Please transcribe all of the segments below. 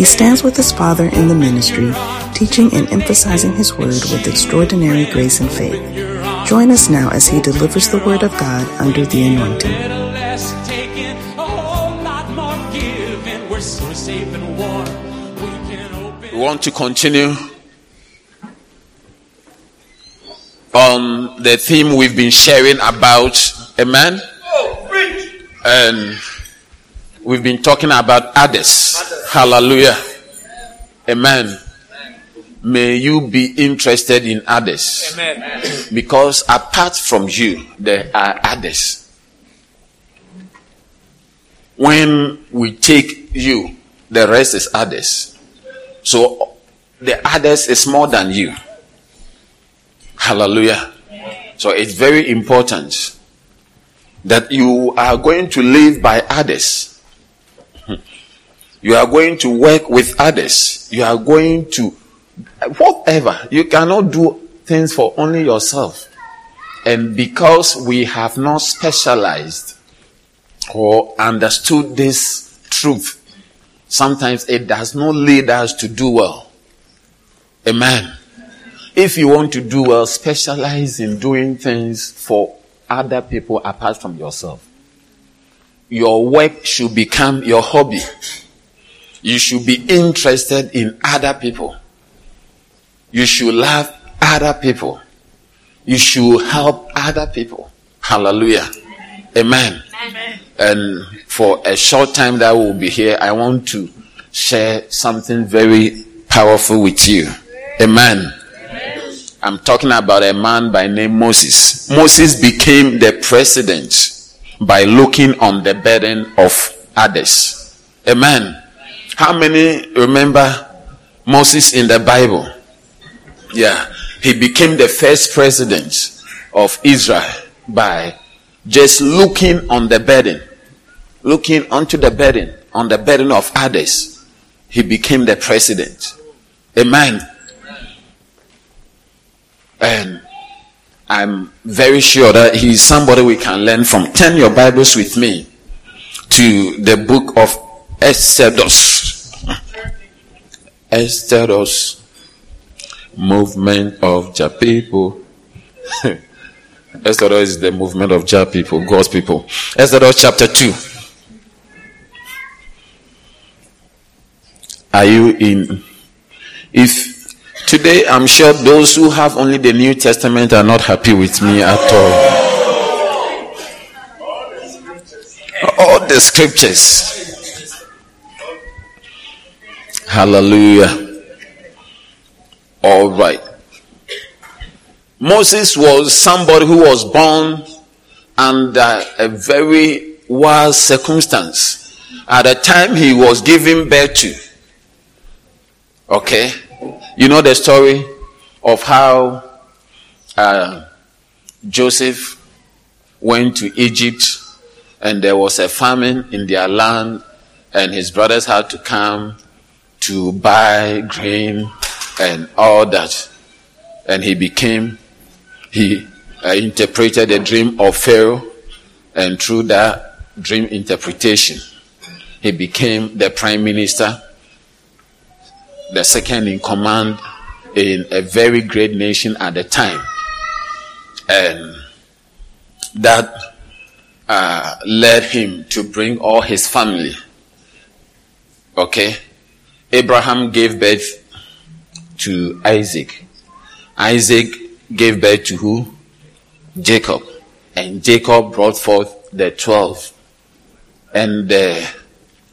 He stands with his father in the ministry, teaching and emphasizing his word with extraordinary grace and faith. Join us now as he delivers the word of God under the anointing. We want to continue on the theme we've been sharing about. Amen. And we've been talking about others. Hallelujah. Amen. May you be interested in others. Amen. Because apart from you, there are others. When we take you, the rest is others. So the others is more than you. Hallelujah. So it's very important that you are going to live by others. You are going to work with others. You are going to whatever. You cannot do things for only yourself. And because we have not specialized or understood this truth, sometimes it does not lead us to do well. Amen. If you want to do well, specialize in doing things for other people apart from yourself. Your work should become your hobby. You should be interested in other people. You should love other people. You should help other people. Hallelujah. Amen. Amen. And for a short time that we'll be here, I want to share something very powerful with you. Amen. I'm talking about a man by name Moses. Moses became the president by looking on the burden of others. Amen. How many remember Moses in the Bible? Yeah. He became the first president of Israel by just looking on the burden, looking onto the burden, on the burden of others. He became the president. Amen. And I'm very sure that he's somebody we can learn from. Turn your Bibles with me to the book of Exodus. Exodus movement of Jah people. Exodus is the movement of Jah people, God's people. Exodus chapter 2. Are you in? If today I'm sure those who have only the New Testament are not happy with me at all. All the scriptures. Hallelujah. All right. Moses was somebody who was born under a very wild circumstance. At the time he was giving birth to. Okay. You know the story of how uh, Joseph went to Egypt and there was a famine in their land and his brothers had to come to buy grain and all that. And he became, he uh, interpreted the dream of Pharaoh, and through that dream interpretation, he became the prime minister, the second in command in a very great nation at the time. And that uh, led him to bring all his family. Okay? Abraham gave birth to Isaac. Isaac gave birth to who? Jacob. And Jacob brought forth the twelve. And the,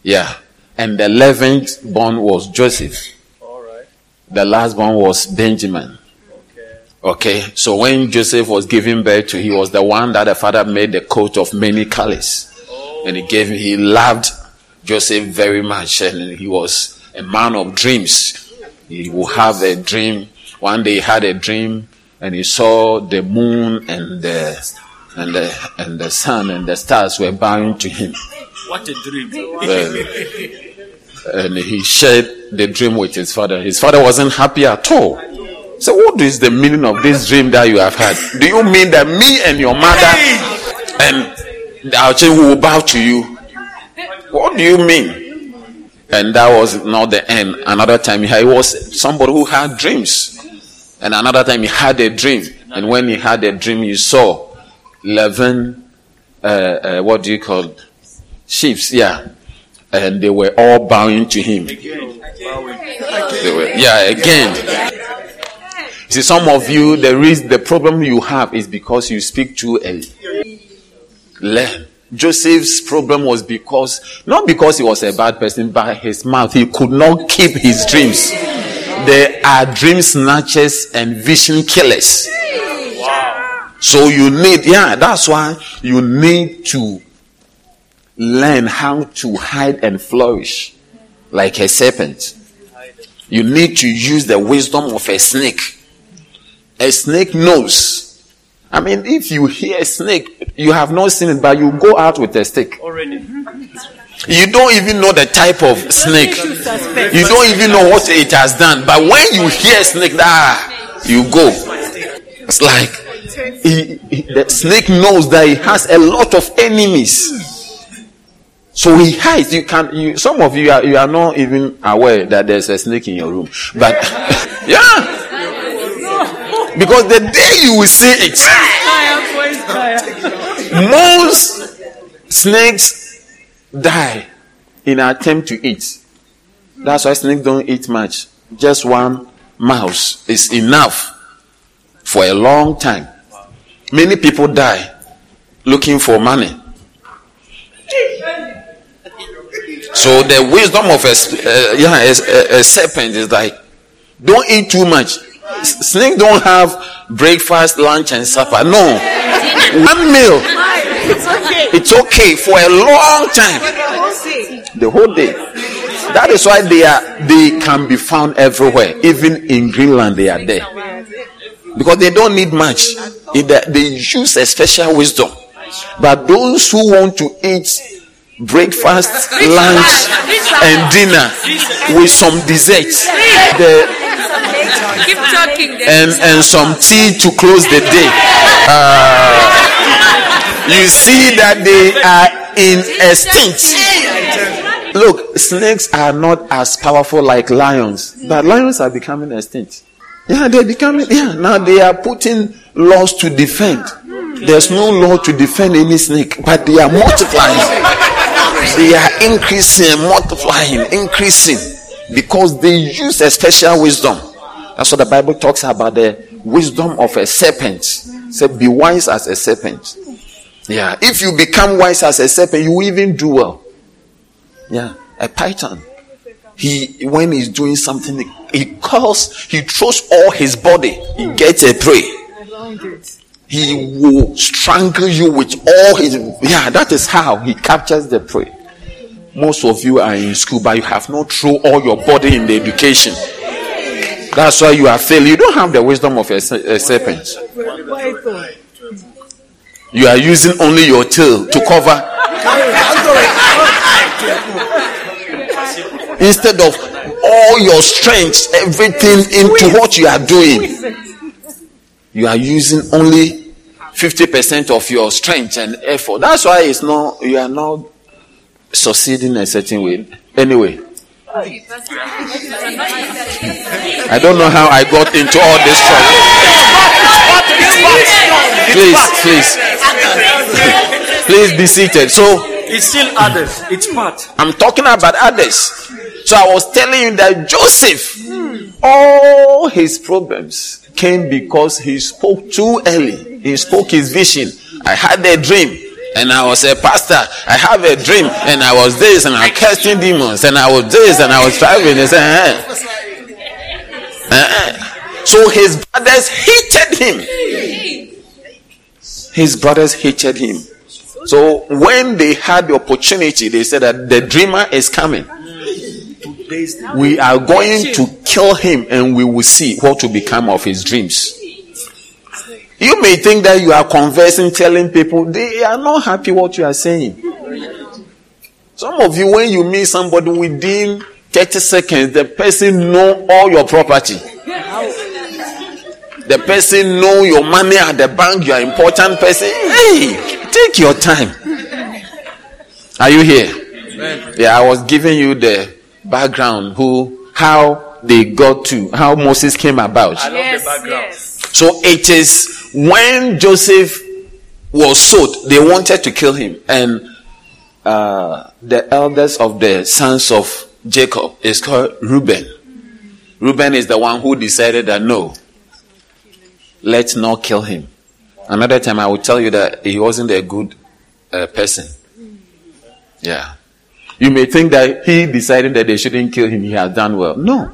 yeah. And the eleventh born was Joseph. All right. The last born was Benjamin. Okay. Okay. So when Joseph was giving birth to, he was the one that the father made the coat of many colors. And he gave, he loved Joseph very much and he was a man of dreams. He will have a dream One day he had a dream and he saw the moon and the and the and the sun and the stars were bowing to him. What a dream! and he shared the dream with his father. His father wasn't happy at all. So, what is the meaning of this dream that you have had? Do you mean that me and your mother and our children will bow to you? What do you mean? And that was not the end. Another time he was somebody who had dreams. And another time he had a dream. And when he had a dream, he saw 11, uh, uh, what do you call? Sheep, yeah. And they were all bowing to him. Were, yeah, again. See, some of you, the reason, the problem you have is because you speak too early. Learn. Joseph's problem was because, not because he was a bad person, but his mouth, he could not keep his dreams. There are dream snatchers and vision killers. Wow. So you need, yeah, that's why you need to learn how to hide and flourish like a serpent. You need to use the wisdom of a snake a snake knows. I mean, if you hear a snake, you have not seen it, but you go out with a stick. Already. You don't even know the type of snake. You don't even know what it has done. But when you hear snake, ah, you go. It's like he, he, the snake knows that he has a lot of enemies. So he hides. You can. You, some of you are you are not even aware that there's a snake in your room. But yeah. Because the day you will see it, most snakes die in an attempt to eat. That's why snakes don't eat much. Just one mouse is enough for a long time. Many people die looking for money. So the wisdom of a, uh, yeah, a, a, a serpent is like, don't eat too much. Snake don't have breakfast, lunch, and supper. No, one meal. It's okay for a long time. The whole day. That is why they are they can be found everywhere. Even in Greenland, they are there because they don't need much. They use a special wisdom. But those who want to eat breakfast, lunch, and dinner with some desserts, the Keep talking. And, and some tea to close the day. Uh, you see that they are in extinct. Look, snakes are not as powerful like lions, but lions are becoming extinct. Yeah, they're becoming, yeah, now they are putting laws to defend. There's no law to defend any snake, but they are multiplying. They are increasing, multiplying, increasing because they use a special wisdom. That's what the Bible talks about the wisdom of a serpent. Say, be wise as a serpent. Yeah. If you become wise as a serpent, you even do well. Yeah. A python. He, when he's doing something, he calls, he throws all his body. He gets a prey. He will strangle you with all his, yeah, that is how he captures the prey. Most of you are in school, but you have not thrown all your body in the education. That's why you are failing. You don't have the wisdom of a, a serpent. You are using only your tail to cover. Instead of all your strength, everything into what you are doing, you are using only 50% of your strength and effort. That's why it's not, you are not succeeding a certain way. Anyway, I don't know how I got into all this trouble. Please, please. please be seated. So it's still others. It's part. I'm talking about others. So I was telling you that Joseph, all his problems came because he spoke too early. He spoke his vision. I had a dream and I was a pastor. I have a dream, and I was this, and I was casting demons, and I was this, and I was driving. And said, uh, uh. So his brothers hated him. His brothers hated him. So when they had the opportunity, they said that the dreamer is coming We are going to kill him and we will see what will become of his dreams. You may think that you are conversing, telling people they are not happy what you are saying. Some of you, when you meet somebody within 30 seconds, the person know all your property. The person know your money at the bank, you are important person. Hey, take your time. Are you here? Yeah, I was giving you the background, who, how they got to, how Moses came about. I love Yes, the background. yes. So it is when Joseph was sold, they wanted to kill him. And uh, the eldest of the sons of Jacob is called Reuben. Reuben is the one who decided that no, let's not kill him. Another time I will tell you that he wasn't a good uh, person. Yeah. You may think that he decided that they shouldn't kill him, he has done well. No.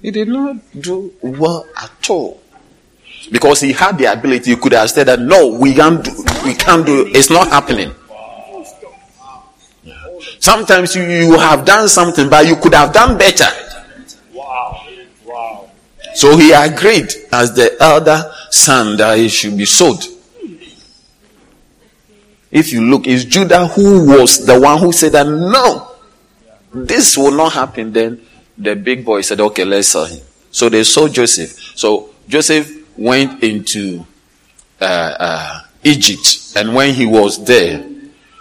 He did not do well at all because he had the ability, he could have said that no, we can't do, we can't do, it's not happening. Sometimes you, you have done something, but you could have done better. Wow. Wow. So he agreed as the elder son that he should be sold. If you look, it's Judah who was the one who said that no, this will not happen. Then the big boy said, okay, let's sell him. So they sold Joseph. So Joseph went into uh, uh, Egypt, and when he was there,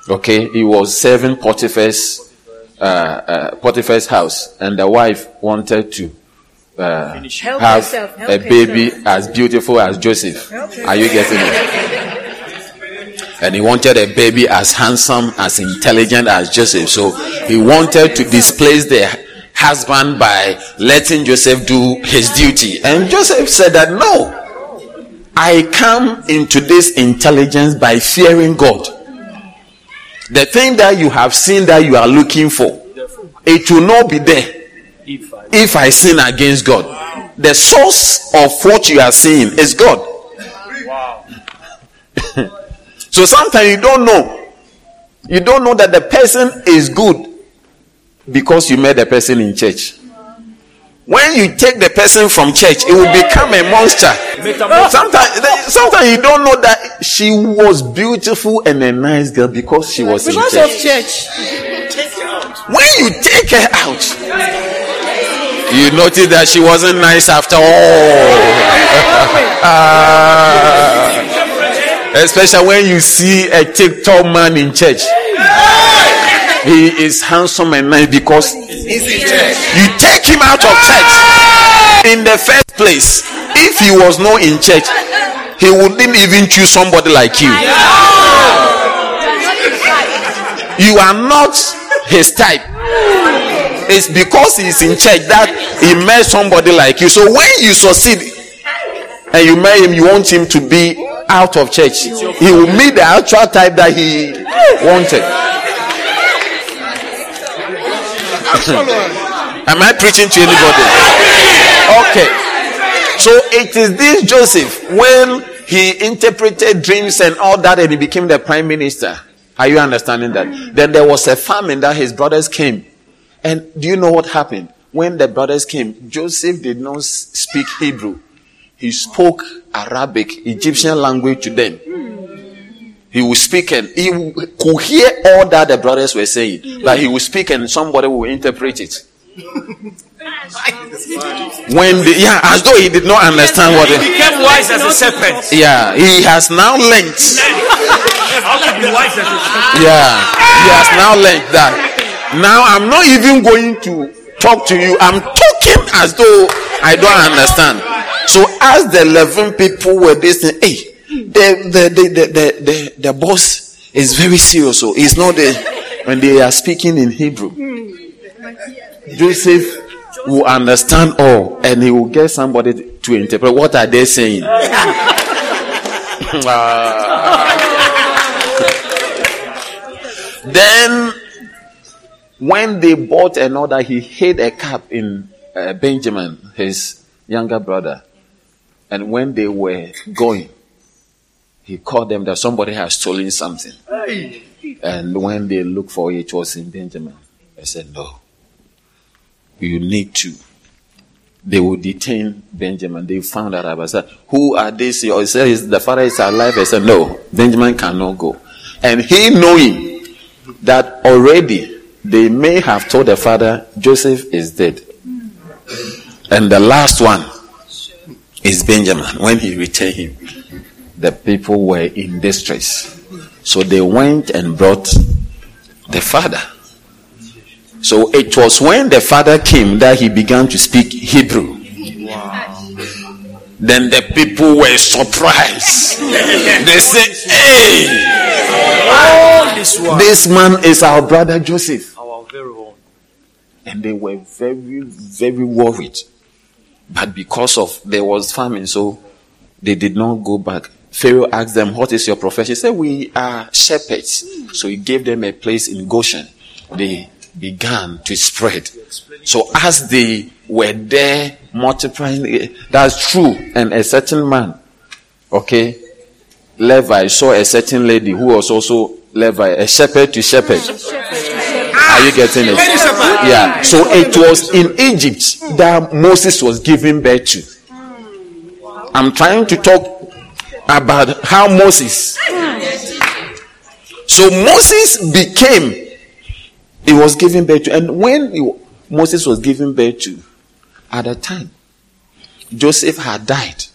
okay, he was serving Potiphar's uh, uh, Potiphar's house, and the wife wanted to uh, have yourself, a baby yourself. as beautiful as Joseph. Help Are you getting it? And he wanted a baby as handsome, as intelligent as Joseph. So he wanted to displace the husband by letting Joseph do his duty. And Joseph said that no, I come into this intelligence by fearing God. The thing that you have seen that you are looking for, it will not be there If I sin against God. The source of what you are seeing is God. wow. So sometimes you don't know. You don't know that the person is good because you met the person in church. When you take the person from church, it will become a monster. Sometimes, sometimes you don't know that she was beautiful and a nice girl because she was Because in of church. church. When you take her out, you notice that she wasn't nice after all. Ah. especially when you see a TikTok man in church. He is handsome and nice because you take him out of church. In the first place, if he was not in church, he wouldn't even choose somebody like you. You are not his type. It's because he's in church that he met somebody like you. So when you succeed and you marry him, you want him to be out of church. He will meet the actual type that he wanted. Am I preaching to anybody? Okay. So it is this Joseph when he interpreted dreams and all that and he became the prime minister. Are you understanding that? Then there was a famine that his brothers came. And do you know what happened? When the brothers came, Joseph did not speak Hebrew. He spoke Arabic, Egyptian language to them. He will speak and he could hear all that the brothers were saying, but he will speak and somebody will interpret it. When the, yeah, as though he did not understand what. It, Became wise as a serpent. yeah, he has now learnt. How to be wise as a serpent? Yeah, he has now learnt that. Now I'm not even going to talk to you. I'm talking as though I don't understand. So as the eleven people were listening, hey, the the the the the, the, boss is very serious. So he's not the when they are speaking in Hebrew. Joseph will understand all, and he will get somebody to interpret what are they saying. Then, when they bought another, he hid a cap in uh, Benjamin, his younger brother. And when they were going, he called them that somebody has stolen something. And when they looked for it, it was in Benjamin. I said, No. you need to. They will detain Benjamin. They found out about said, Who are these? He said, The father is alive. I said, No, Benjamin cannot go. And he knowing that already they may have told the father, Joseph is dead. And the last one is Benjamin. When he returned him, the people were in distress. So they went and brought the father. So it was when the father came that he began to speak Hebrew. Then the people were surprised. they said, Hey, this, man is our brother Joseph. And they were very, very worried. But because of there was famine, so they did not go back. Pharaoh asked them, What is your profession? He said, We are shepherds. So he gave them a place in Goshen. They began to spread. So as they were there multiplying, that's true. And a certain man, okay, Levi saw a certain lady who was also Levi, a shepherd to shepherd. Are you getting it? Yeah. So it was in Egypt that Moses was giving birth to. I'm trying to talk about how Moses. So Moses became he was given birth to. And when he, Moses was given birth to, at the time, Joseph had died.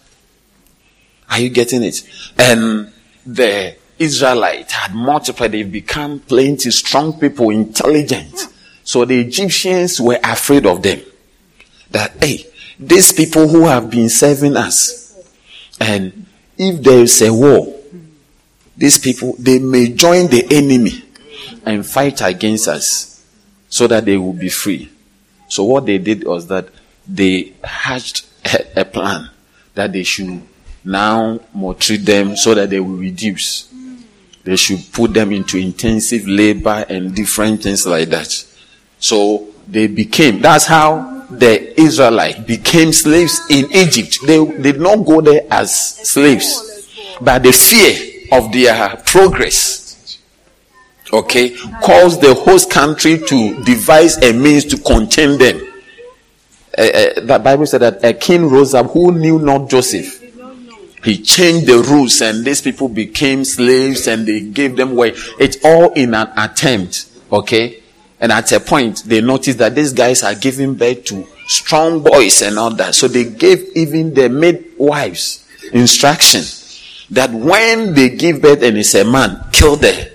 Are you getting it? And the Israelites had multiplied. They become plenty, strong people, intelligent. So the Egyptians were afraid of them. That, hey, these people who have been serving us, and if there is a war, these people, they may join the enemy and fight against us so that they will be free. So what they did was that they hatched a, plan that they should now maltreat them so that they will reduce. They should put them into intensive labor and different things like that. So they became, that's how the Israelites became slaves in Egypt. They did not go there as slaves, but the fear of their progress okay, caused the host country to devise a means to contain them. Uh, uh, the Bible said that a king rose up who knew not Joseph. He changed the rules and these people became slaves and they gave them away. It's all in an attempt, okay? And at a point, they noticed that these guys are giving birth to strong boys and all that. So they gave even their midwives instruction that when they give birth and it's a man, kill them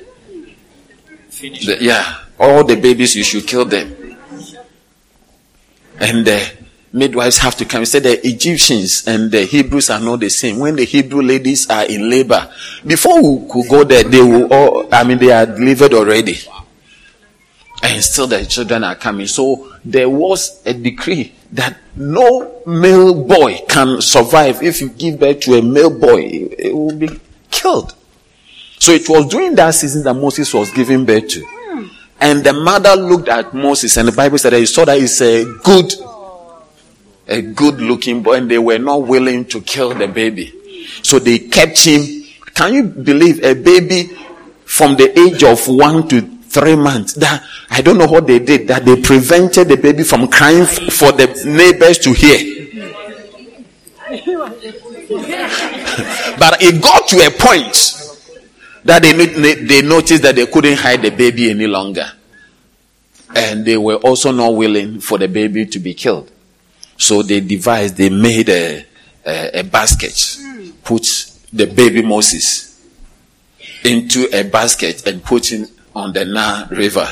the, yeah, all the babies, you should kill them. And the midwives have to come. Say the Egyptians and the Hebrews are not the same. When the Hebrew ladies are in labor, before we could go there, they will all, I mean, they are delivered already. And still the children are coming. So there was a decree that no male boy can survive. If you give birth to a male boy, it will be killed. So it was during that season that Moses was giving birth to. And the mother looked at Moses, and the Bible said that he saw that he's a good, a good looking boy, and they were not willing to kill the baby. So they kept him. Can you believe a baby from the age of one to three months? That I don't know what they did, that they prevented the baby from crying for the neighbors to hear. but it got to a point that they, they noticed that they couldn't hide the baby any longer. And they were also not willing for the baby to be killed. So they devised, they made a, a, a basket, put the baby Moses into a basket and put him on the Nile River.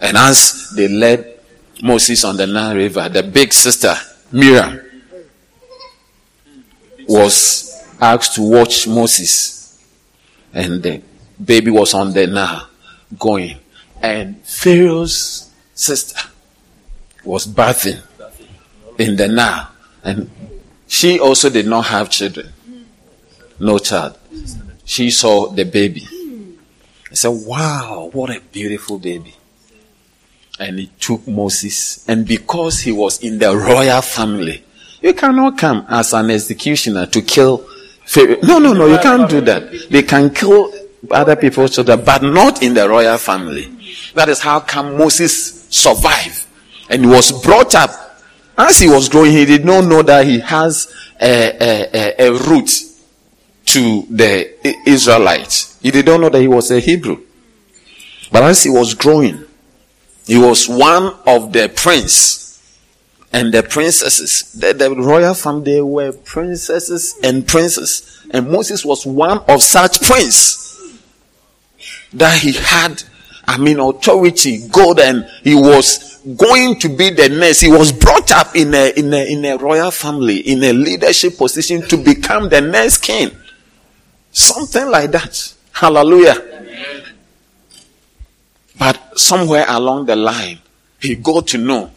And as they led Moses on the Nile River, the big sister, Miriam, was asked to watch Moses and the baby was on the now going. And Pharaoh's sister was bathing in the Nile. And she also did not have children. No child. She saw the baby. I said, Wow, what a beautiful baby. And he took Moses. And because he was in the royal family, you cannot come as an executioner to kill no, no, no, you can't do that. They can kill other people's children, but not in the royal family. That is how come Moses survived. and he was brought up. As he was growing, he did not know that he has a, a, a, a root to the Israelites. He did not know that he was a Hebrew. But as he was growing, he was one of the prince and the princesses. The, the royal family, were princesses and princes. And Moses was one of such prince that he had, I mean, authority, God, and he was going to be the next. He was brought up in a, in a, in a royal family, in a leadership position to become the next king. Something like that. Hallelujah. But somewhere along the line, he got to know.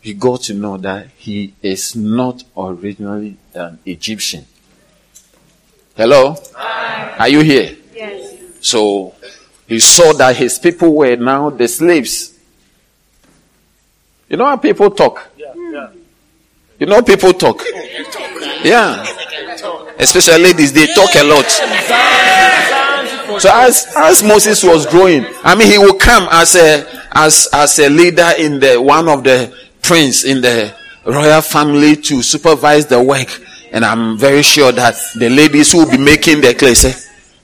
He got to know that he is not originally an Egyptian. Hello? Hi. Are you here? Yes. So he saw that his people were now the slaves. You know how people talk? Yeah, yeah. You know people talk? Yeah. Especially ladies, they talk a lot. So as, as Moses was growing, I mean, he will come as a, as, as a leader in the, one of the prince in the royal family to supervise the work. And I'm very sure that the ladies who will be making the clay say,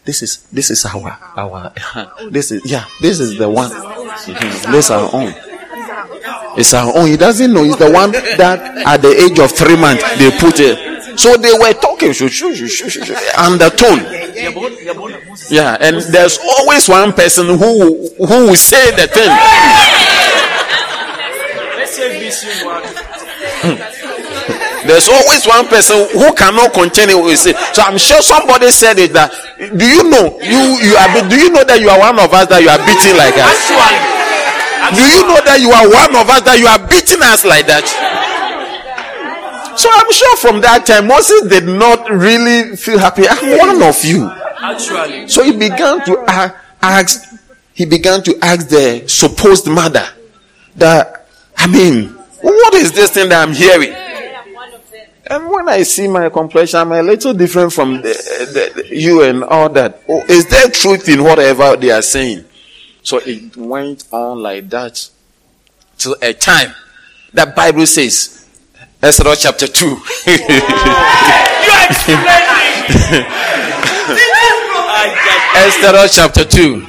this is, this is our, our, this is, yeah, this is the one. Mm-hmm. This our own. It's our own. He doesn't know. He's the one that at the age of three months they put it. So they were talking undertone. Yeah, and there's always one person who who will say the thing. Hmm. There's always one person who cannot contain it. say. So I'm sure somebody said it that. Do you know you you are? Do you know that you are one of us that you are beating like us? Do you know that you are one of us that you are beating us like that? So I'm sure from that time Moses did not really feel happy. I'm one of you. Actually. So he began to ask. He began to ask the supposed mother that I mean, what is this thing that I'm hearing? And when I see my complexion, I'm a little different from the, the, you and all that. Oh, is there truth in whatever they are saying? So it went on like that till a time that Bible says, Exodus chapter 2. you Exodus chapter 2,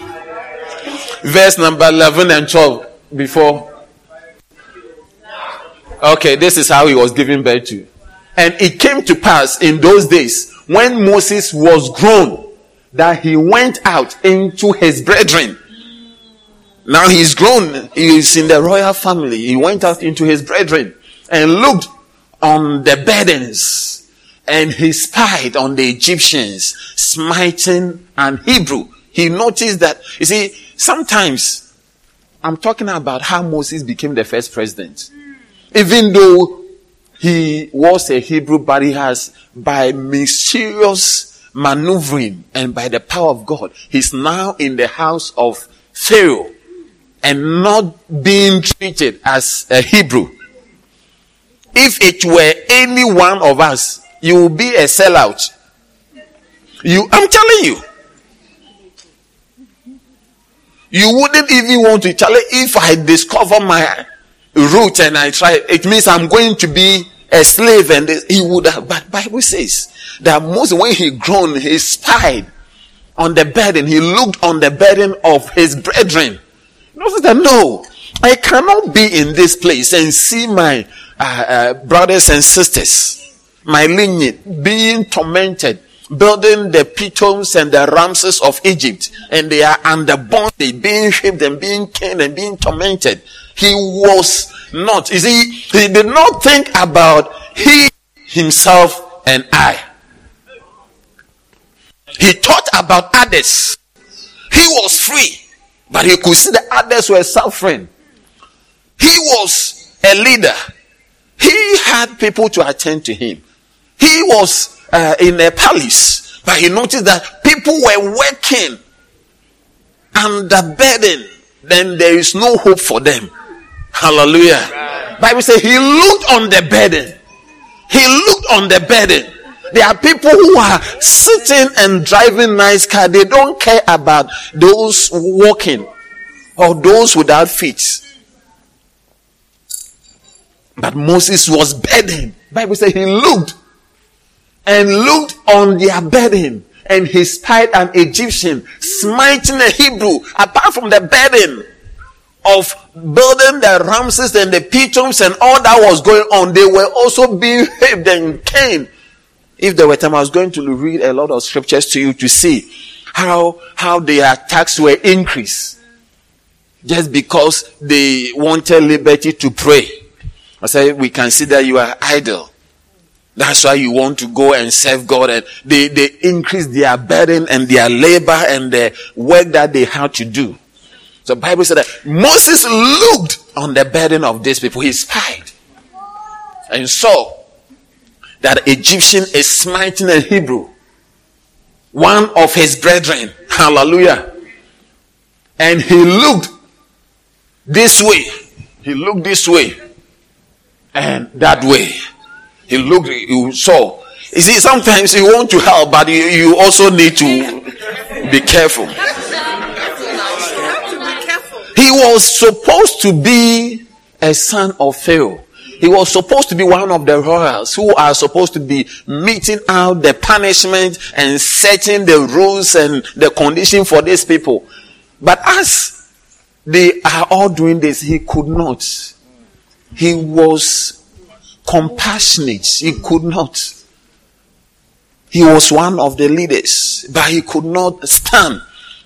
verse number 11 and 12 before. Okay, this is how he was given birth to. And it came to pass in those days when Moses was grown that he went out into his brethren. Now he's grown. he's in the royal family. He went out into his brethren and looked on the burdens and he spied on the Egyptians smiting an Hebrew. He noticed that, you see, sometimes I'm talking about how Moses became the first president. Even though he was a Hebrew, but he has, by mysterious maneuvering and by the power of God, he's now in the house of Pharaoh and not being treated as a Hebrew. If it were any one of us, you would be a sellout. You, I'm telling you. You wouldn't even want to tell it if I discover my root and I try, it means I'm going to be a slave and he would have, but Bible says that Moses, when he groaned, he spied on the burden. He looked on the burden of his brethren. Notice that no, I cannot be in this place and see my uh, uh, brothers and sisters, my lineage being tormented, building the Pithoms and the Ramses of Egypt, and they are under bondage, being whipped and being killed and being tormented. He was not. You see, he did not think about he, himself, and I. He thought about others. He was free, but he could see the others were suffering. He was a leader. He had people to attend to him. He was uh, in a palace, but he noticed that people were working under burden. Then there is no hope for them. Hallelujah. Bible says he looked on the burden. He looked on the burden. There are people who are sitting and driving nice car. They don't care about those walking or those without feet. But Moses was burdened. Bible says he looked and looked on their burden and he spied an Egyptian smiting a Hebrew apart from the burden of building the Ramses and the Pithoms and all that was going on. They were also being and caned. If there were time, I was going to read a lot of scriptures to you to see how, how their attacks were increased just because they wanted liberty to pray. I said, we consider you are idle. That's why you want to go and serve God and they, they increase their burden and their labor and the work that they had to do. So Bible said that Moses looked on the burden of these people. He spied and saw that Egyptian is smiting a Hebrew, one of his brethren. Hallelujah. And he looked this way. He looked this way and that way. He looked, he saw. You see, sometimes you want to help, but you, you also need to be careful. He was supposed to be a son of Pharaoh. He was supposed to be one of the royals who are supposed to be meting out the punishment and setting the rules and the condition for these people. But as they are all doing this, he could not. He was compassionate. He could not. He was one of the leaders, but he could not stand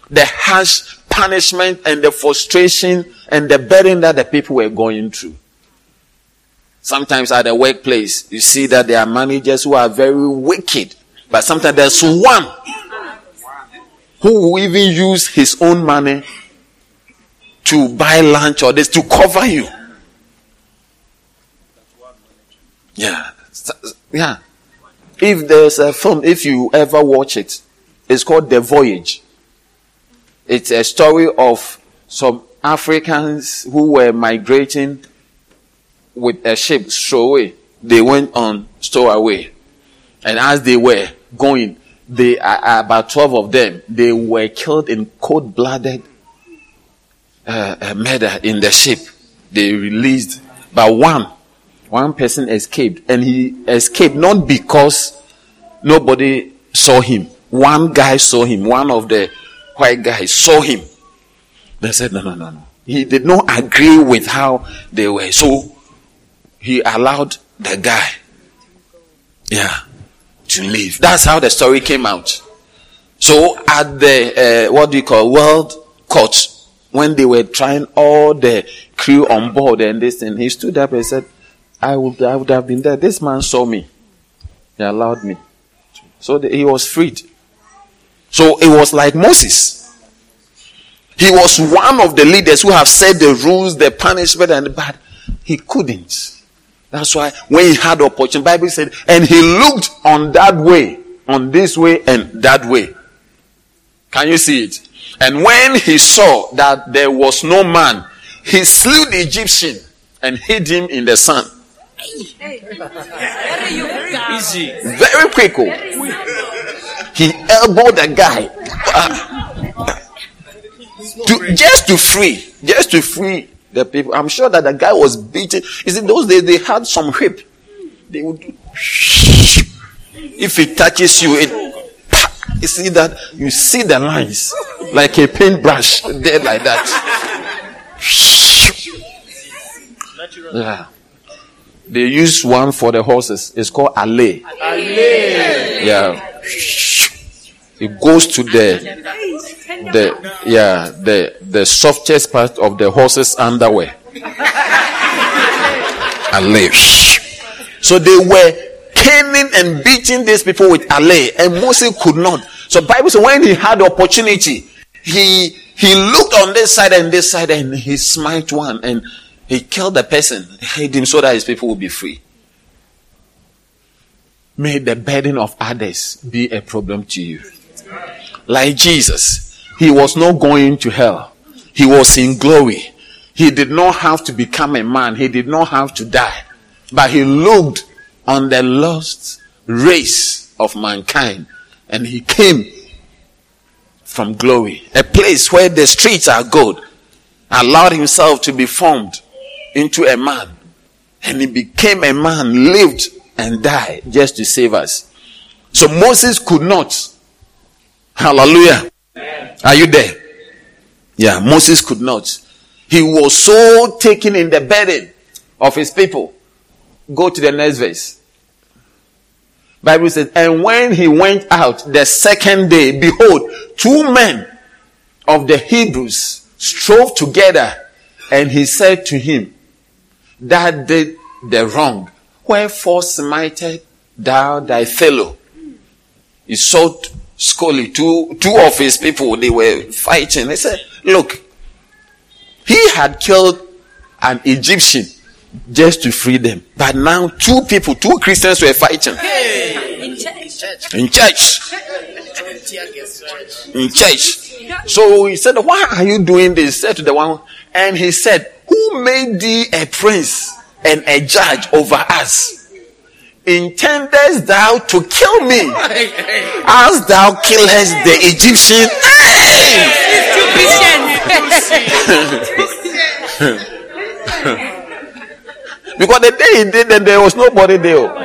the harsh punishment and the frustration and the burden that the people were going through. Sometimes at the workplace, you see that there are managers who are very wicked, but sometimes there's one who will even use his own money to buy lunch or this to cover you. Yeah. Yeah. If there's a film, if you ever watch it, it's called The Voyage. It's a story of some Africans who were migrating with a ship stowaway. They went on stowaway. And as they were going, they uh, about 12 of them, they were killed in cold-blooded uh, uh, murder in the ship. They released, but one, one person escaped, and he escaped not because nobody saw him. One guy saw him. One of the white guys saw him. They said, no, no, no, no. He did not agree with how they were. So he allowed the guy, yeah, to leave. That's how the story came out. So at the, uh, what do you call, world court, when they were trying all the crew on board and this and he stood up and said, I would, I would have been there. This man saw me. He allowed me. So the, he was freed. So it was like Moses. He was one of the leaders who have set the rules, the punishment, and bad. He couldn't. That's why when he had opportunity, Bible said, and he looked on that way, on this way, and that way. Can you see it? And when he saw that there was no man, he slew the Egyptian and hid him in the sun. Easy. Very quick. oh. He elbowed the guy. Ah. To, just to free, just to free the people. I'm sure that the guy was beaten. Is in those days they had some whip. They would do, if it touches you, it you see that you see the lines like a paintbrush there like that. Yeah. They use one for the horses. It's called alley. Yeah. It goes to the the yeah the the softest part of the horse's underwear. alley. So they were caning and beating these people with alley, and Moses could not. So Bible says when he had the opportunity, he he looked on this side and this side, and he smite one, and he killed the person, hid him so that his people would be free. May the burden of others be a problem to you. Like Jesus, he was not going to hell. He was in glory. He did not have to become a man. He did not have to die. But he looked on the lost race of mankind and he came from glory, a place where the streets are good, allowed himself to be formed into a man And he became a man, lived and died just to save us. So Moses could not. Hallelujah. Are you there? Yeah, Moses could not. He was so taken in the burden of his people. Go to the next verse. Bible says, and when he went out the second day, behold, two men of the Hebrews strove together, and he said to him, that did the wrong. Wherefore smited thou thy fellow? He saw Scully, two, two of his people, they were fighting. They said, look, he had killed an Egyptian just to free them. But now two people, two Christians were fighting. In church. In church. In church. So he said, Why are you doing this? He said to the one, and he said, Who made thee a prince and a judge over us? Intendest thou to kill me as thou killest the Egyptian? because the day he did that, there was nobody there.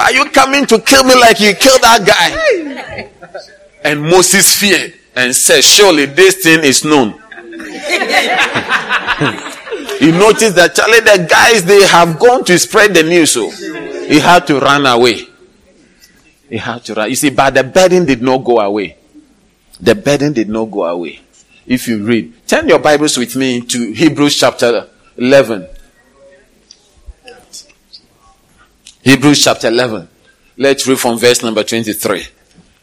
Are you coming to kill me like you killed that guy? And Moses feared and said, Surely this thing is known. he noticed that Charlie, the guys they have gone to spread the news, so he had to run away. He had to run. You see, but the burden did not go away. The burden did not go away. If you read, turn your Bibles with me to Hebrews chapter 11. Hebrews chapter 11. Let's read from verse number 23.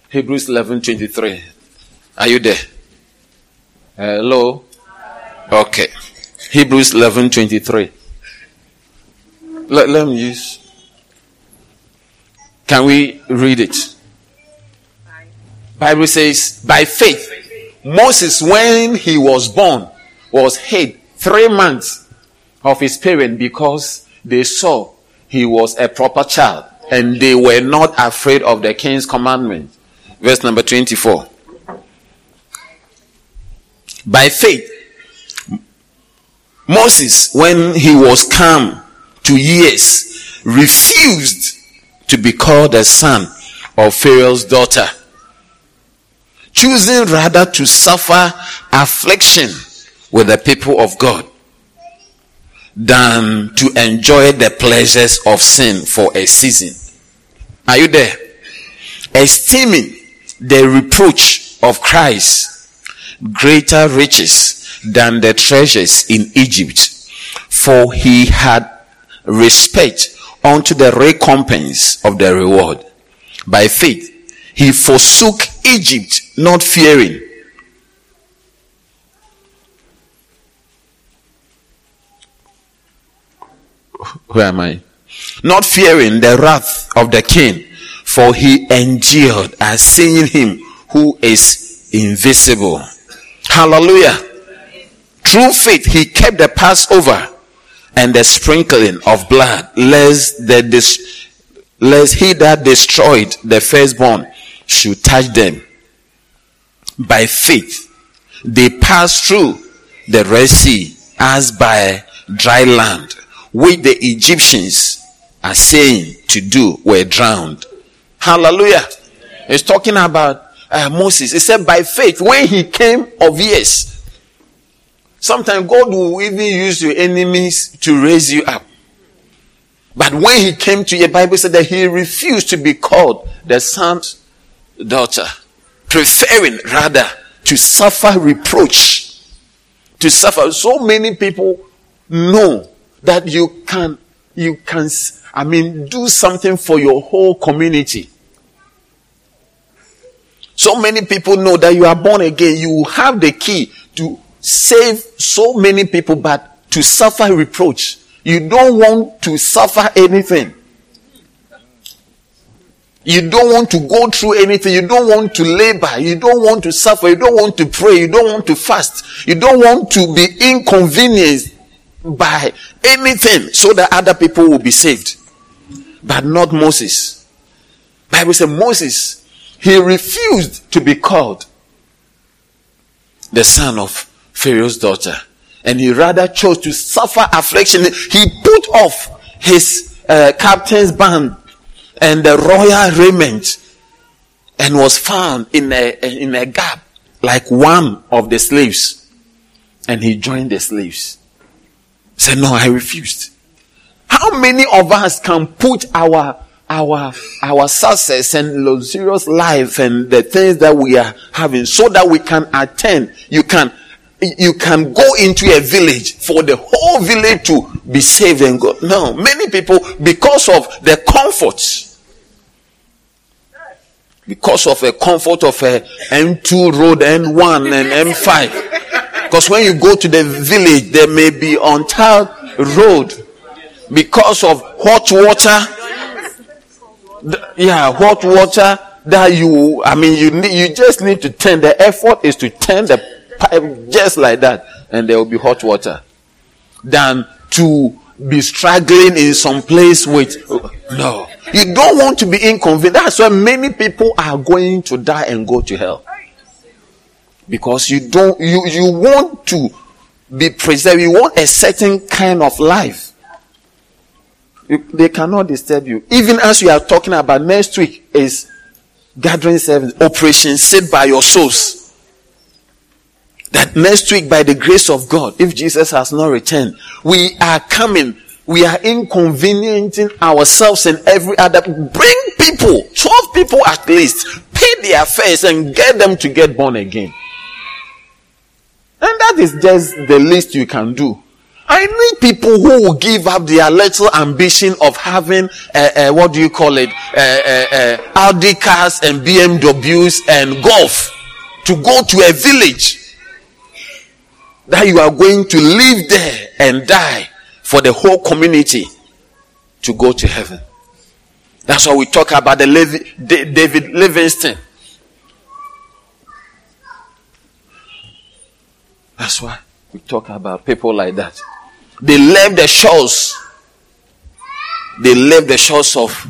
Hebrews 11 23. Are you there? Hello? Okay. Hebrews 11 23. Let, let me use. Can we read it? Bible says, by faith, Moses, when he was born, was hid three months of his parents because they saw he was a proper child and they were not afraid of the king's commandment. Verse number 24. By faith, Moses, when he was come to years, refused to be called the son of Pharaoh's daughter, choosing rather to suffer affliction with the people of God than to enjoy the pleasures of sin for a season. Are you there? Esteeming the reproach of Christ greater riches than the treasures in Egypt, for he had respect unto the recompense of the reward. By faith, he forsook Egypt, not fearing. Where am I? Not fearing the wrath of the king, for he endured as seeing him who is invisible. Hallelujah. Through faith, he kept the Passover and the sprinkling of blood, lest the lest he that destroyed the firstborn should touch them. By faith, they passed through the Red Sea as by dry land, which the Egyptians are saying to do were drowned. Hallelujah. It's talking about uh, Moses. He said, by faith, when he came of years, sometimes God will even use your enemies to raise you up. But when he came to your Bible said that he refused to be called the son's daughter, preferring rather to suffer reproach. To suffer. So many people know that you can, you can, I mean, do something for your whole community. So many people know that you are born again. You have the key to save so many people, but to suffer reproach. You don't want to suffer anything. You don't want to go through anything. You don't want to labor. You don't want to suffer. You don't want to pray. You don't want to fast. You don't want to be inconvenienced by anything so that other people will be saved. But not Moses. Bible says Moses he refused to be called the son of Pharaoh's daughter. And he rather chose to suffer affliction. He put off his uh, captain's band and the royal raiment and was found in a, in a gap like one of the slaves. And he joined the slaves. Said, no, I refused. How many of us can put our our our success and luxurious life and the things that we are having so that we can attend you can you can go into a village for the whole village to be saved and go no many people because of the comforts because of a comfort of a M2 road, N1 and M5. Because when you go to the village, there may be untiled road because of hot water. Yeah, hot water that you, I mean, you need, you just need to turn. The effort is to turn the pipe just like that, and there will be hot water. Than to be struggling in some place with no. You don't want to be inconvenient. That's why many people are going to die and go to hell. Because you don't you you want to be preserved. You want a certain kind of life. They cannot disturb you. Even as we are talking about next week is gathering service, operation saved by your souls. That next week, by the grace of God, if Jesus has not returned, we are coming. We are inconveniencing ourselves and every other. Bring people, 12 people at least, pay their fares and get them to get born again. And that is just the least you can do. I need people who will give up their little ambition of having, uh, uh, what do you call it, uh, uh, uh Audi cars and BMWs and golf to go to a village that you are going to live there and die for the whole community to go to heaven. That's why we talk about the Levi, David Livingstone. That's why we talk about people like that. They left the shores. They left the shores of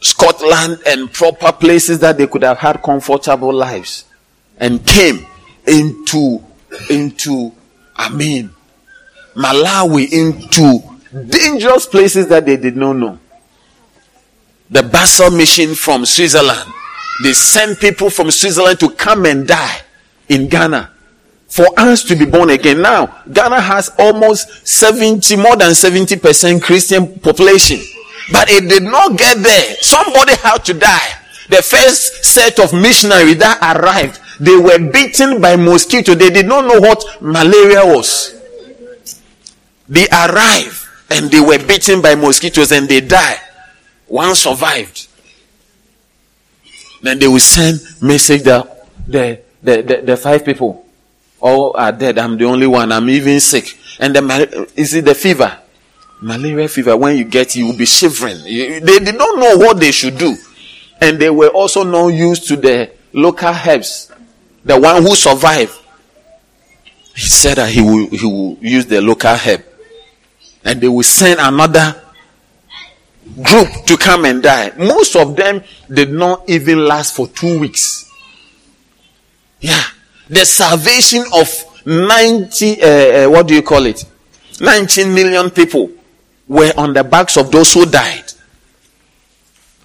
Scotland and proper places that they could have had comfortable lives and came into into I mean Malawi into dangerous places that they did not know. The Basel mission from Switzerland. They sent people from Switzerland to come and die in Ghana for us to be born again. Now, Ghana has almost 70, more than 70% Christian population. But it did not get there. Somebody had to die. The first set of missionaries that arrived, they were bitten by mosquito. They did not know what malaria was. They arrived and they were bitten by mosquitoes and they died. One survived. Then they will send message that the, the, the, the five people all are dead. I'm the only one. I'm even sick. And the, is it the fever? Malaria fever. When you get you will be shivering. they, they don't know what they should do. And they were also not used to the local herbs. The one who survived, he said that he will, he will use the local herb. And they will send another group to come and die. Most of them did not even last for two weeks. Yeah. The salvation of 90, uh, uh, what do you call it? 19 million people were on the backs of those who died.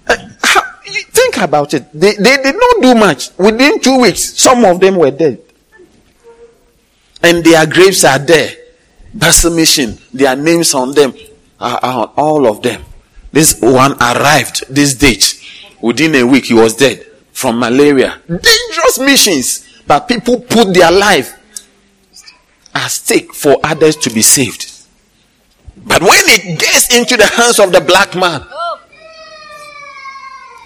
Uh, how, think about it. They, they did not do much. Within two weeks, some of them were dead. And their graves are there. Basel Mission, their names on them are, are all of them. This one arrived this date. Within a week, he was dead from malaria. Dangerous missions. But people put their life at stake for others to be saved. But when it gets into the hands of the black man,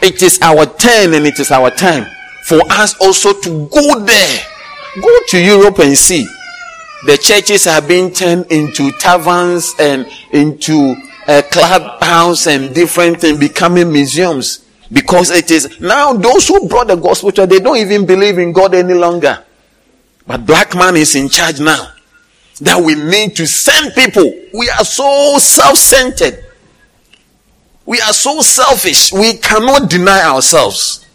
it is our turn and it is our time for us also to go there. Go to Europe and see. The churches are being turned into taverns and into uh, a clubhouse and different things, becoming museums. Because it is now those who brought the gospel to they don't even believe in God any longer. But black man is in charge now. That we need to send people. We are so self-centered. We are so selfish. We cannot deny ourselves.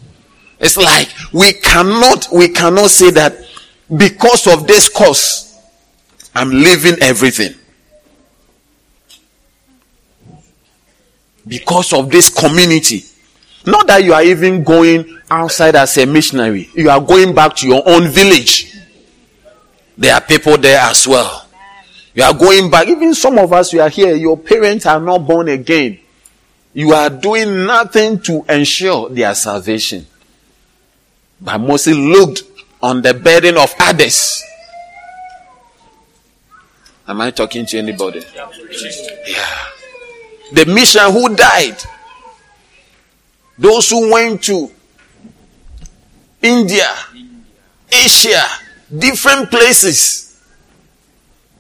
It's like we cannot, we cannot say that because of this cause, I'm leaving everything. Because of this community. Not that you are even going outside as a missionary. You are going back to your own village. There are people there as well. You are going back. Even some of us, you are here. Your parents are not born again. You are doing nothing to ensure their salvation. But Moses looked on the burden of others. Am I talking to anybody? Yeah. The mission who died. Those who went to India, Asia, different places.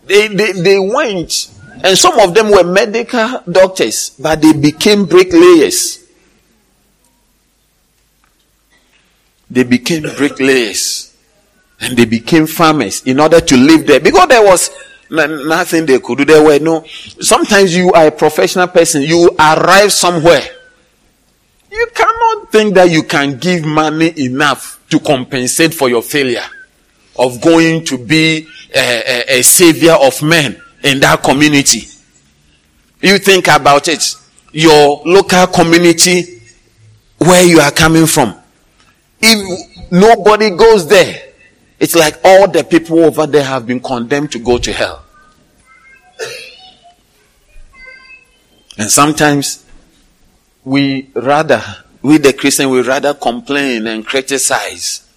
They, they, they went, and some of them were medical doctors, but they became bricklayers. They became bricklayers. And they became farmers in order to live there. Because there was nothing they could do. There were no. Sometimes you are a professional person, you arrive somewhere. You cannot think that you can give money enough to compensate for your failure of going to be a, a, a savior of men in that community. You think about it. Your local community where you are coming from. If nobody goes there, it's like all the people over there have been condemned to go to hell. And sometimes we rather, we the Christian, we rather complain and criticize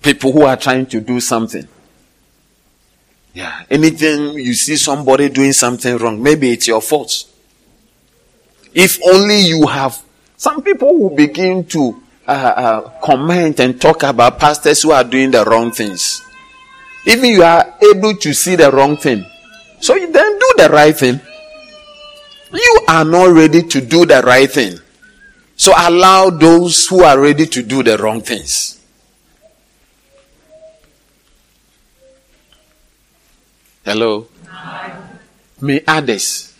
people who are trying to do something. Yeah. Anything you see somebody doing something wrong, maybe it's your fault. If only you have, some people will begin to uh, uh, comment and talk about pastors who are doing the wrong things. Even you are able to see the wrong thing. So you then do the right thing. You are not ready to do the right thing. So allow those who are ready to do the wrong things. Hello? May others.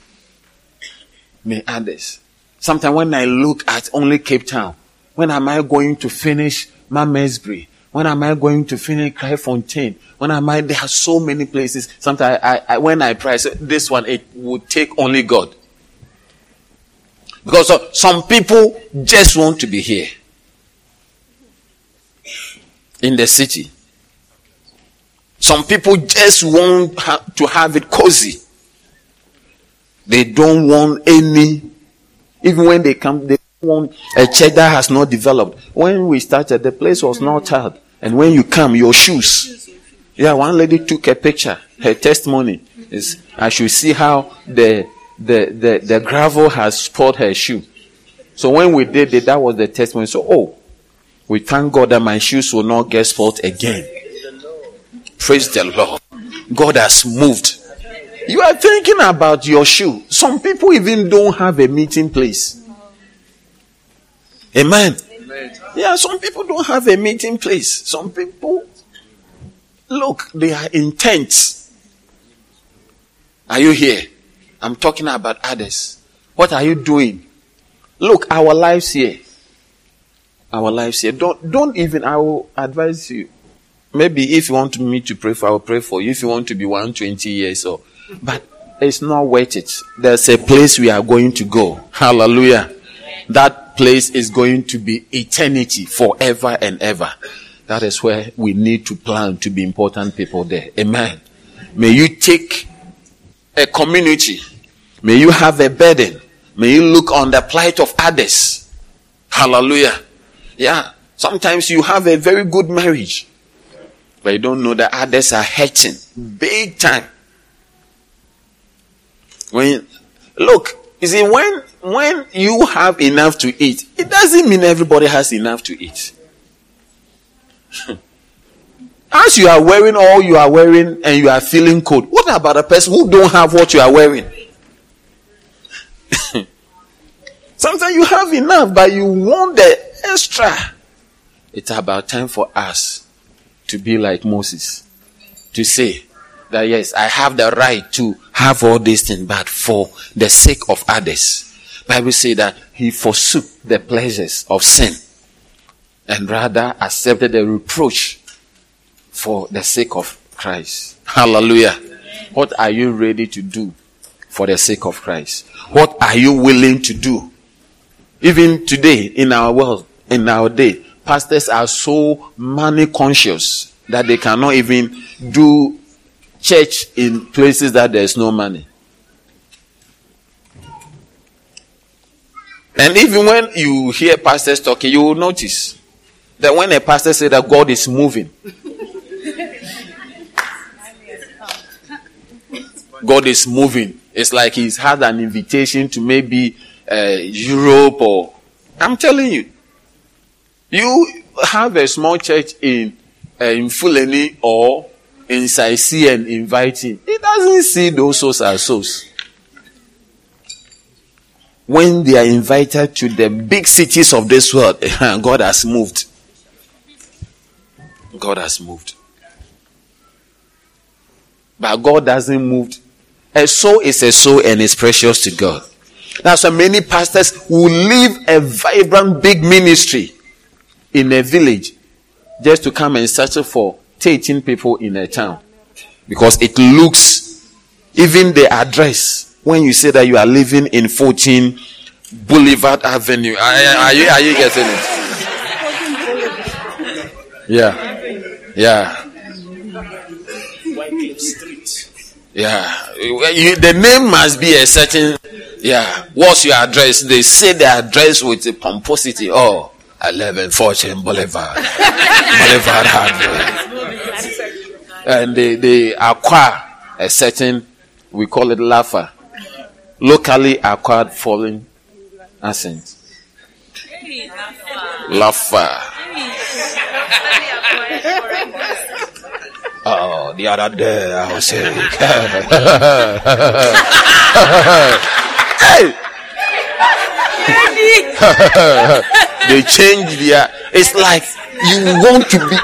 May others. Sometimes when I look at only Cape Town, when am I going to finish Malmesbury? When am I going to finish Kraaifontein? When am I? There are so many places. Sometimes I, I when I pray, this one, it would take only God. Because some people just want to be here in the city. Some people just want to have it cozy. They don't want any, even when they come, they want a church that has not developed. When we started, the place was not tiled. And when you come, your shoes. Yeah, one lady took a picture. Her testimony is, I should see how the, the, the, the gravel has spoiled her shoe. So when we did it, that was the testimony. So, oh, we thank God that my shoes will not get spoiled again. Praise the Lord. God has moved. You are thinking about your shoe. Some people even don't have a meeting place. Amen. Yeah, some people don't have a meeting place. Some people, look, they are intent. Are you here? I'm talking about others. What are you doing? Look, our lives here. Our lives here. Don't, don't even, I will advise you. Maybe if you want me to pray for, I will pray for you. If you want to be 120 years or, but it's not worth it. There's a place we are going to go. Hallelujah. That place is going to be eternity forever and ever. That is where we need to plan to be important people there. Amen. May you take a community. May you have a burden. May you look on the plight of others. Hallelujah. Yeah. Sometimes you have a very good marriage, but you don't know that others are hurting big time. When look, you see, when when you have enough to eat, it doesn't mean everybody has enough to eat. As you are wearing all you are wearing and you are feeling cold, what about a person who don't have what you are wearing? Sometimes you have enough, but you want the extra. It's about time for us to be like Moses. To say that yes, I have the right to have all these things, but for the sake of others. Bible say that he forsook the pleasures of sin and rather accepted the reproach for the sake of Christ. Hallelujah. What are you ready to do for the sake of Christ? What are you willing to do? Even today in our world, in our day, pastors are so money conscious that they cannot even do church in places that there's no money. And even when you hear pastors talking, you will notice that when a pastor says that God is moving, God is moving. It's like he's had an invitation to maybe uh, Europe or. I'm telling you, you have a small church in uh, in Fulani or in Saisi and inviting. He doesn't see those souls as souls. When they are invited to the big cities of this world, God has moved. God has moved. But God doesn't move. A soul is a soul and is precious to God. That's why many pastors will leave a vibrant big ministry in a village just to come and settle for 13 people in a town. Because it looks, even the address, when you say that you are living in 14 Boulevard Avenue, are, are, you, are you getting it? Yeah. Yeah. Yeah. You, the name must be a certain, yeah. What's your address? They say the address with the pomposity. Oh, 11 Fortune Boulevard. Boulevard Hardware. And they, they acquire a certain, we call it LAFA. Locally acquired foreign accent. LAFA. Oh, the other day I was sick. hey! they change their. It's like you want to be.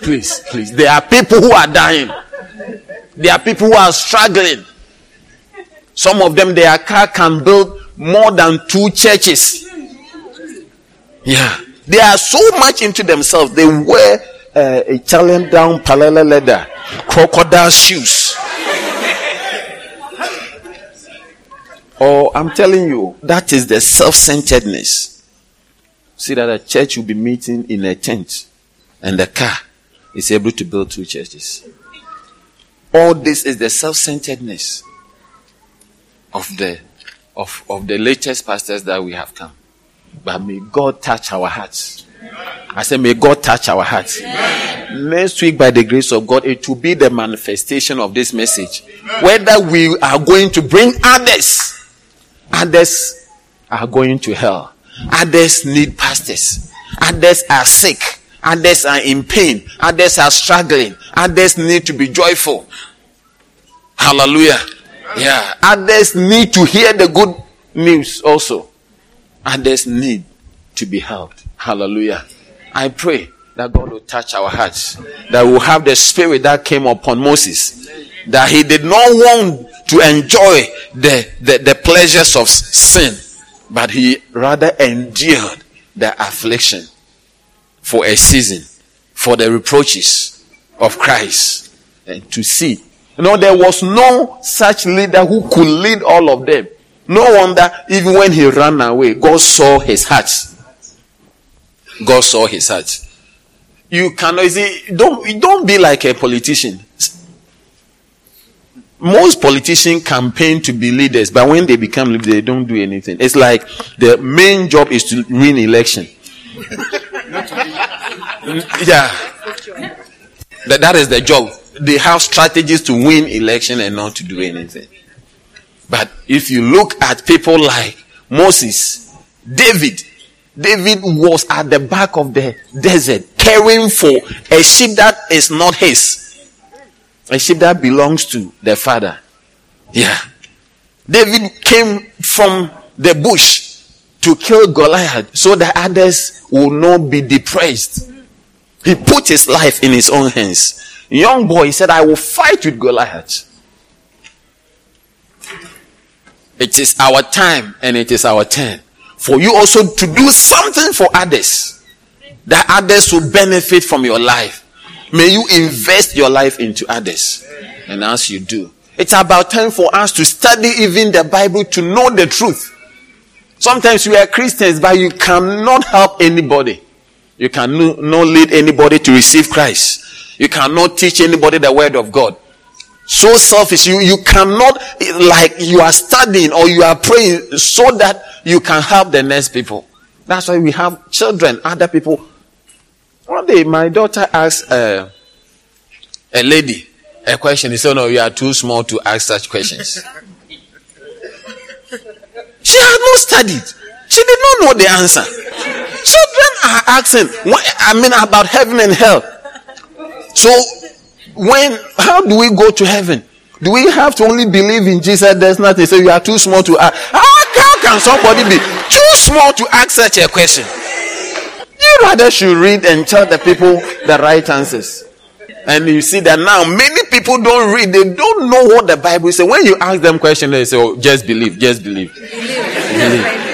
Please, please. There are people who are dying. There are people who are struggling. Some of them, their car can build more than two churches. Yeah. They are so much into themselves. They wear uh, Italian down parallel leather, crocodile shoes. oh, I'm telling you, that is the self centeredness. See that a church will be meeting in a tent and the car is able to build two churches. All this is the self-centeredness of the of, of the latest pastors that we have come. But may God touch our hearts. I say, may God touch our hearts. Amen. Next week, by the grace of God, it will be the manifestation of this message. Amen. Whether we are going to bring others, others are going to hell. Others need pastors. Others are sick. Others are in pain. Others are struggling. Others need to be joyful. Hallelujah. Yeah. Others need to hear the good news also. Others need to be helped. Hallelujah. I pray that God will touch our hearts. That we'll have the spirit that came upon Moses. That he did not want to enjoy the, the, the pleasures of sin but he rather endured the affliction for a season, for the reproaches of Christ, and to see. You know, there was no such leader who could lead all of them. No wonder, even when he ran away, God saw his heart. God saw his heart. You cannot see, don't, don't be like a politician most politicians campaign to be leaders, but when they become leaders, they don't do anything. It's like the main job is to win election. yeah. That, that is the job. They have strategies to win election and not to do anything. But if you look at people like Moses, David, David was at the back of the desert caring for a sheep that is not his. A sheep that belongs to the father. Yeah. David came from the bush to kill Goliath so that others will not be depressed. He put his life in his own hands. Young boy, said, I will fight with Goliath. It is our time and it is our turn for you also to do something for others that others will benefit from your life. May you invest your life into others. And as you do, it's about time for us to study even the Bible to know the truth. Sometimes we are Christians, but you cannot help anybody. You cannot lead anybody to receive Christ. You cannot teach anybody the word of God. So selfish. You, you cannot, like you are studying or you are praying so that you can help the next people. That's why we have children, other people. One day, my daughter asked uh, a lady a question. He said, No, you are too small to ask such questions. she had not studied, she did not know the answer. Children are asking, what I mean, about heaven and hell. So, when, how do we go to heaven? Do we have to only believe in Jesus? There's nothing. So you are too small to ask. How, how can somebody be too small to ask such a question? You rather should read and tell the people the right answers. And you see that now many people don't read, they don't know what the Bible says. When you ask them questions, they say, oh, just believe, just believe. believe.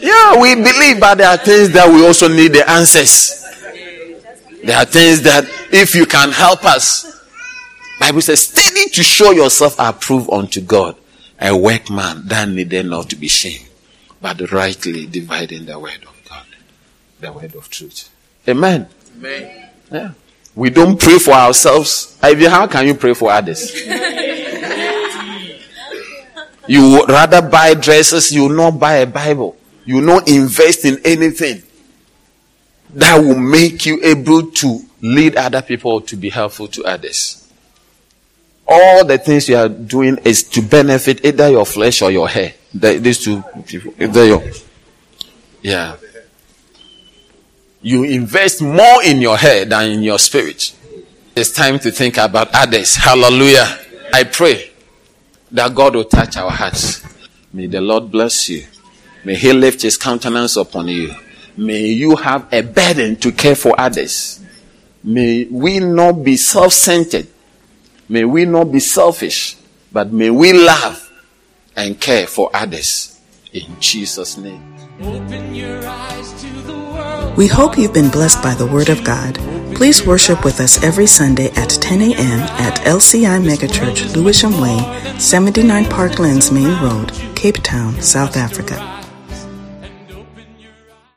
Yeah, we believe, but there are things that we also need the answers. There are things that if you can help us, Bible says, study to show yourself approved unto God, a workman that needed not to be shamed, but rightly dividing the word of God, the word of truth. Amen. Amen. Yeah. We don't pray for ourselves. How can you pray for others? you would rather buy dresses, you will not buy a Bible. You will not invest in anything that will make you able to lead other people to be helpful to others. All the things you are doing is to benefit either your flesh or your hair. The, these two people, either your, yeah. You invest more in your hair than in your spirit. It's time to think about others. Hallelujah. I pray that God will touch our hearts. May the Lord bless you. May He lift His countenance upon you. May you have a burden to care for others. May we not be self centered. May we not be selfish. But may we love and care for others. In Jesus' name. We hope you've been blessed by the Word of God. Please worship with us every Sunday at 10 a.m. at LCI Megachurch, Lewisham Way, 79 Parklands Main Road, Cape Town, South Africa.